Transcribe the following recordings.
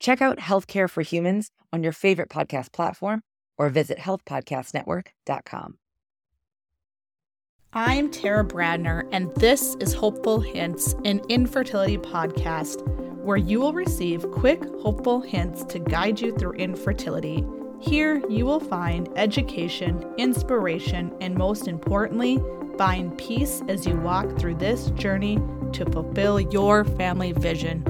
Check out Healthcare for Humans on your favorite podcast platform or visit healthpodcastnetwork.com. I'm Tara Bradner, and this is Hopeful Hints, an infertility podcast where you will receive quick, hopeful hints to guide you through infertility. Here, you will find education, inspiration, and most importantly, find peace as you walk through this journey to fulfill your family vision.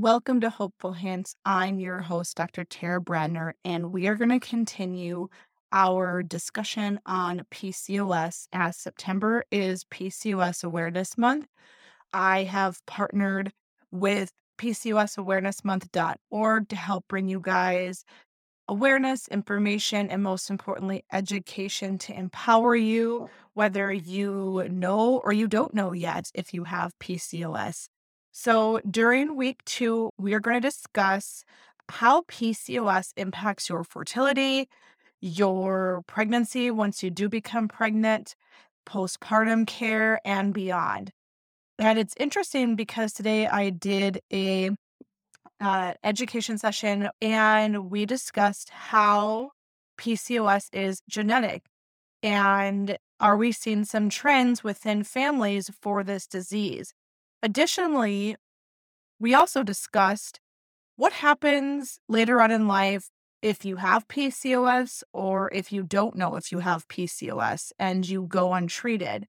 Welcome to Hopeful Hints. I'm your host, Dr. Tara Bradner, and we are going to continue our discussion on PCOS as September is PCOS Awareness Month. I have partnered with PCOSawarenessmonth.org to help bring you guys awareness, information, and most importantly, education to empower you, whether you know or you don't know yet if you have PCOS. So, during week two, we are going to discuss how PCOS impacts your fertility, your pregnancy once you do become pregnant, postpartum care, and beyond. And it's interesting because today I did a uh, education session and we discussed how PCOS is genetic and are we seeing some trends within families for this disease? Additionally, we also discussed what happens later on in life if you have PCOS or if you don't know if you have PCOS and you go untreated.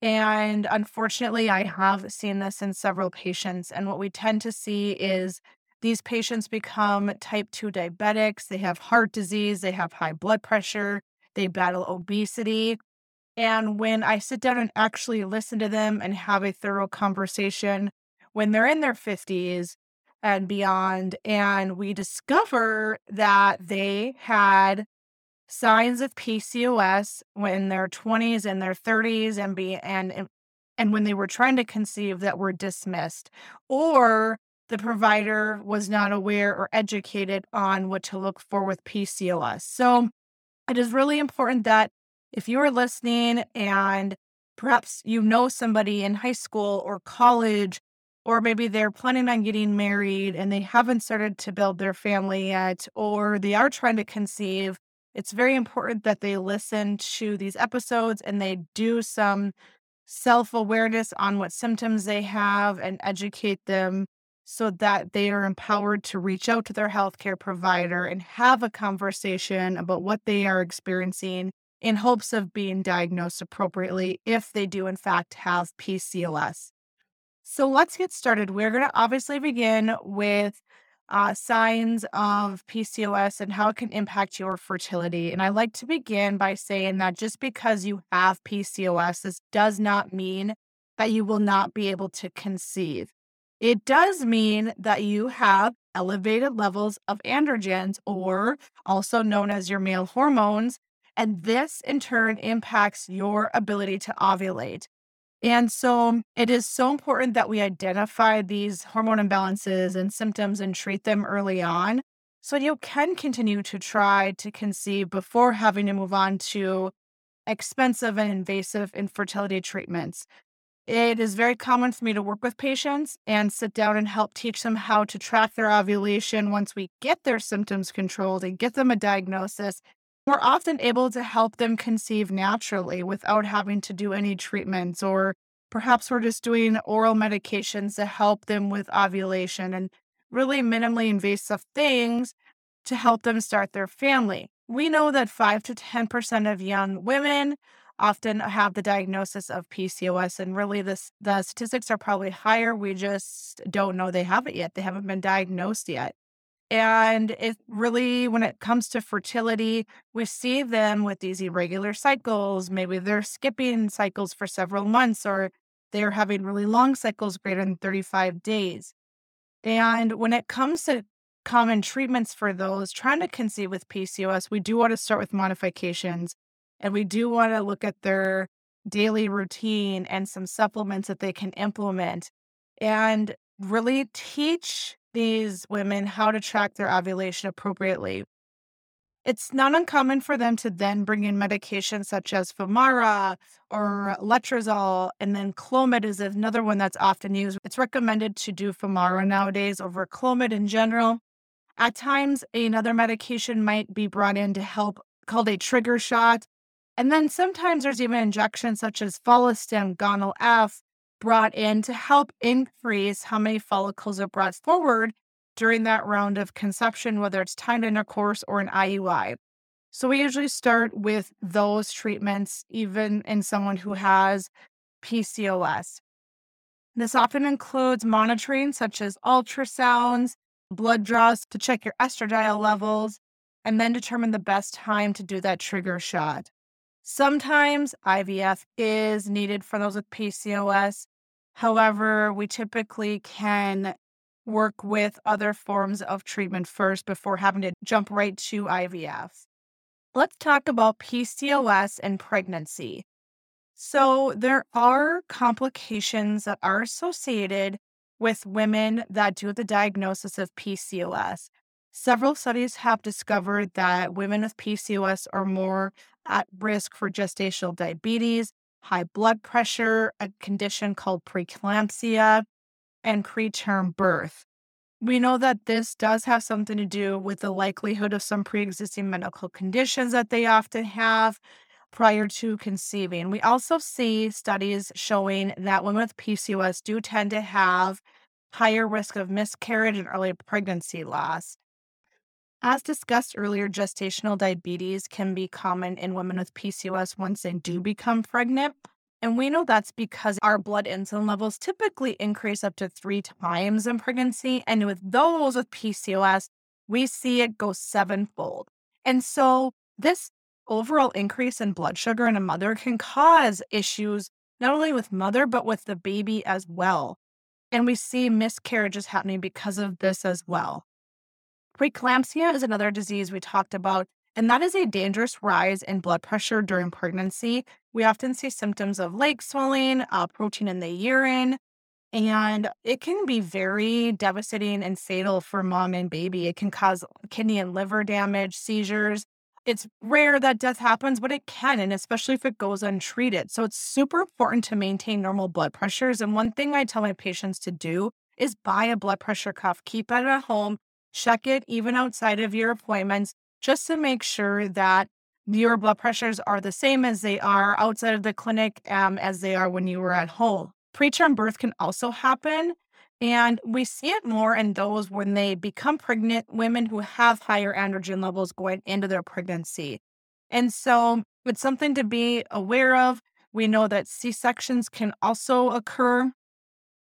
And unfortunately, I have seen this in several patients. And what we tend to see is these patients become type 2 diabetics, they have heart disease, they have high blood pressure, they battle obesity. And when I sit down and actually listen to them and have a thorough conversation when they're in their 50s and beyond, and we discover that they had signs of PCOS when their 20s and their 30s and be and and when they were trying to conceive that were dismissed or the provider was not aware or educated on what to look for with PCOS. So it is really important that if you are listening and perhaps you know somebody in high school or college, or maybe they're planning on getting married and they haven't started to build their family yet, or they are trying to conceive, it's very important that they listen to these episodes and they do some self awareness on what symptoms they have and educate them so that they are empowered to reach out to their healthcare provider and have a conversation about what they are experiencing in hopes of being diagnosed appropriately if they do, in fact, have PCOS. So let's get started. We're going to obviously begin with uh, signs of PCOS and how it can impact your fertility. And I like to begin by saying that just because you have PCOS, this does not mean that you will not be able to conceive. It does mean that you have elevated levels of androgens, or also known as your male hormones, and this in turn impacts your ability to ovulate. And so it is so important that we identify these hormone imbalances and symptoms and treat them early on so you can continue to try to conceive before having to move on to expensive and invasive infertility treatments. It is very common for me to work with patients and sit down and help teach them how to track their ovulation once we get their symptoms controlled and get them a diagnosis we're often able to help them conceive naturally without having to do any treatments, or perhaps we're just doing oral medications to help them with ovulation and really minimally invasive things to help them start their family. We know that 5 to 10% of young women often have the diagnosis of PCOS, and really this, the statistics are probably higher. We just don't know they have it yet. They haven't been diagnosed yet. And it really, when it comes to fertility, we see them with these irregular cycles. Maybe they're skipping cycles for several months or they're having really long cycles greater than 35 days. And when it comes to common treatments for those trying to conceive with PCOS, we do want to start with modifications and we do want to look at their daily routine and some supplements that they can implement and really teach these women how to track their ovulation appropriately. It's not uncommon for them to then bring in medications such as Femara or Letrozole, and then Clomid is another one that's often used. It's recommended to do Femara nowadays over Clomid in general. At times, another medication might be brought in to help, called a trigger shot. And then sometimes there's even injections such as Follistim, Gonal F, brought in to help increase how many follicles are brought forward during that round of conception, whether it's timed intercourse or an IUI. So we usually start with those treatments, even in someone who has PCOS. This often includes monitoring, such as ultrasounds, blood draws to check your estradiol levels, and then determine the best time to do that trigger shot. Sometimes IVF is needed for those with PCOS. However, we typically can work with other forms of treatment first before having to jump right to IVF. Let's talk about PCOS and pregnancy. So, there are complications that are associated with women that do the diagnosis of PCOS. Several studies have discovered that women with PCOS are more at risk for gestational diabetes, high blood pressure, a condition called preeclampsia, and preterm birth. We know that this does have something to do with the likelihood of some pre existing medical conditions that they often have prior to conceiving. We also see studies showing that women with PCOS do tend to have higher risk of miscarriage and early pregnancy loss. As discussed earlier, gestational diabetes can be common in women with PCOS once they do become pregnant. And we know that's because our blood insulin levels typically increase up to three times in pregnancy. And with those with PCOS, we see it go sevenfold. And so this overall increase in blood sugar in a mother can cause issues not only with mother, but with the baby as well. And we see miscarriages happening because of this as well. Preeclampsia is another disease we talked about and that is a dangerous rise in blood pressure during pregnancy. We often see symptoms of leg swelling, uh, protein in the urine, and it can be very devastating and fatal for mom and baby. It can cause kidney and liver damage, seizures. It's rare that death happens, but it can, and especially if it goes untreated. So it's super important to maintain normal blood pressures. And one thing I tell my patients to do is buy a blood pressure cuff, keep it at home, check it even outside of your appointments just to make sure that your blood pressures are the same as they are outside of the clinic um, as they are when you were at home. Preterm birth can also happen. And we see it more in those when they become pregnant, women who have higher androgen levels going into their pregnancy. And so it's something to be aware of. We know that C sections can also occur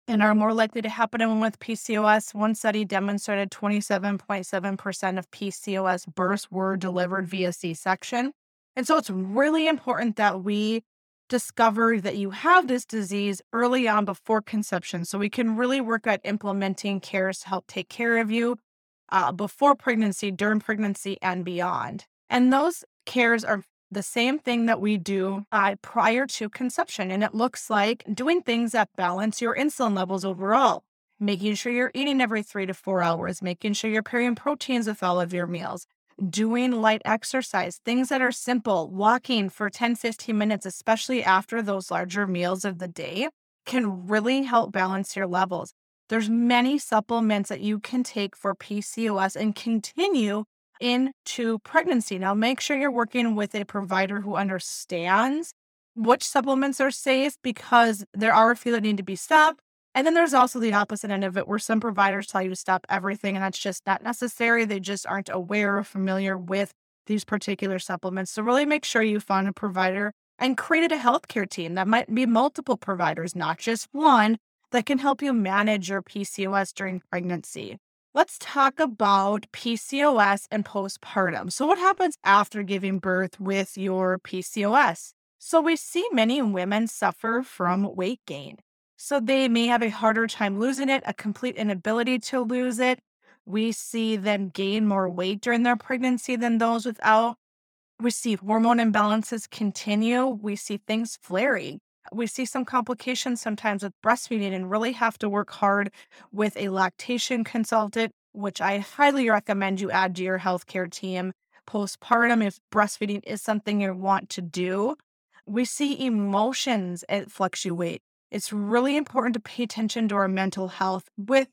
and are more likely to happen with PCOS. One study demonstrated 27.7% of PCOS births were delivered via C section. And so it's really important that we discover that you have this disease early on before conception so we can really work at implementing cares to help take care of you uh, before pregnancy, during pregnancy, and beyond. And those cares are the same thing that we do uh, prior to conception. And it looks like doing things that balance your insulin levels overall, making sure you're eating every three to four hours, making sure you're pairing proteins with all of your meals, doing light exercise, things that are simple, walking for 10, 15 minutes, especially after those larger meals of the day, can really help balance your levels. There's many supplements that you can take for PCOS and continue into pregnancy. Now, make sure you're working with a provider who understands which supplements are safe because there are a few that need to be stopped. And then there's also the opposite end of it where some providers tell you to stop everything and that's just not necessary. They just aren't aware or familiar with these particular supplements. So, really make sure you find a provider and created a healthcare team that might be multiple providers, not just one, that can help you manage your PCOS during pregnancy. Let's talk about PCOS and postpartum. So, what happens after giving birth with your PCOS? So, we see many women suffer from weight gain. So they may have a harder time losing it, a complete inability to lose it. We see them gain more weight during their pregnancy than those without. We see hormone imbalances continue. We see things flaring. We see some complications sometimes with breastfeeding and really have to work hard with a lactation consultant, which I highly recommend you add to your healthcare team postpartum if breastfeeding is something you want to do. We see emotions fluctuate. It's really important to pay attention to our mental health with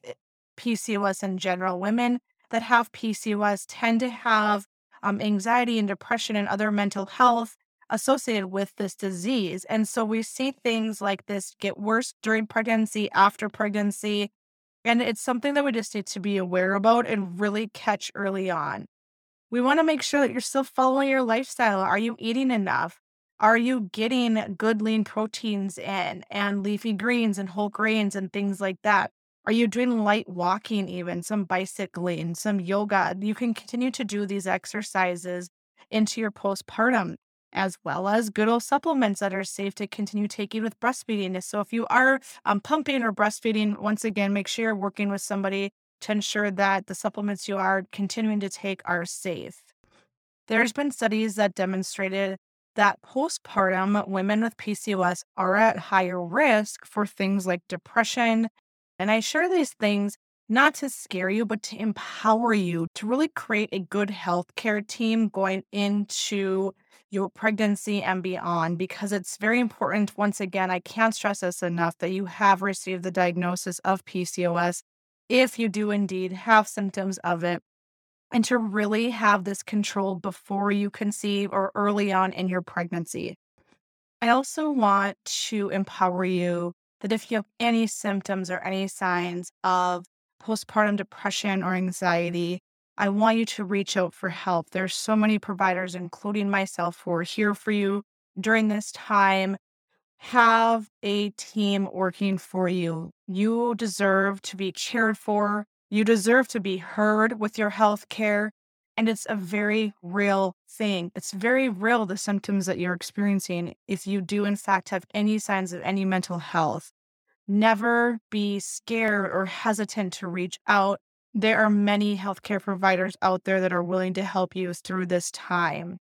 PCOS in general. Women that have PCOS tend to have um, anxiety and depression and other mental health associated with this disease. And so we see things like this get worse during pregnancy, after pregnancy. And it's something that we just need to be aware about and really catch early on. We want to make sure that you're still following your lifestyle. Are you eating enough? Are you getting good lean proteins in and leafy greens and whole grains and things like that? Are you doing light walking, even some bicycling, some yoga? You can continue to do these exercises into your postpartum, as well as good old supplements that are safe to continue taking with breastfeeding. So, if you are um, pumping or breastfeeding, once again, make sure you're working with somebody to ensure that the supplements you are continuing to take are safe. There's been studies that demonstrated that postpartum women with PCOS are at higher risk for things like depression, and I share these things not to scare you, but to empower you to really create a good healthcare team going into your pregnancy and beyond, because it's very important. Once again, I can't stress this enough that you have received the diagnosis of PCOS if you do indeed have symptoms of it, and to really have this controlled before you conceive or early on in your pregnancy. I also want to empower you that if you have any symptoms or any signs of postpartum depression or anxiety, I want you to reach out for help. There's so many providers, including myself, who are here for you during this time. Have a team working for you. You deserve to be cared for. You deserve to be heard with your health care. And it's a very real thing. It's very real, the symptoms that you're experiencing. If you do, in fact, have any signs of any mental health, never be scared or hesitant to reach out. There are many healthcare providers out there that are willing to help you through this time.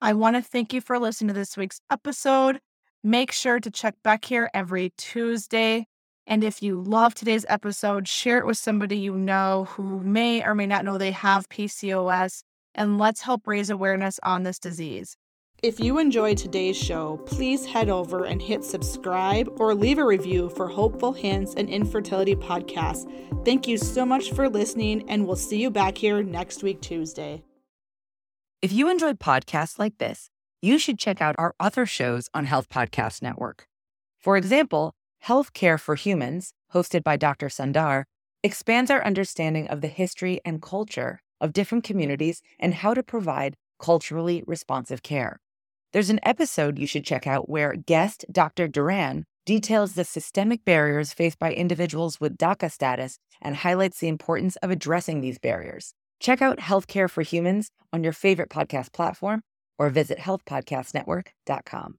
I want to thank you for listening to this week's episode. Make sure to check back here every Tuesday. And if you love today's episode, share it with somebody you know who may or may not know they have PCOS, and let's help raise awareness on this disease. If you enjoyed today's show, please head over and hit subscribe or leave a review for Hopeful Hints and Infertility Podcast. Thank you so much for listening, and we'll see you back here next week, Tuesday. If you enjoyed podcasts like this, you should check out our other shows on Health Podcast Network. For example, Healthcare for Humans, hosted by Dr. Sundar, expands our understanding of the history and culture of different communities and how to provide culturally responsive care. There's an episode you should check out where guest Dr. Duran details the systemic barriers faced by individuals with DACA status and highlights the importance of addressing these barriers. Check out Healthcare for Humans on your favorite podcast platform or visit healthpodcastnetwork.com.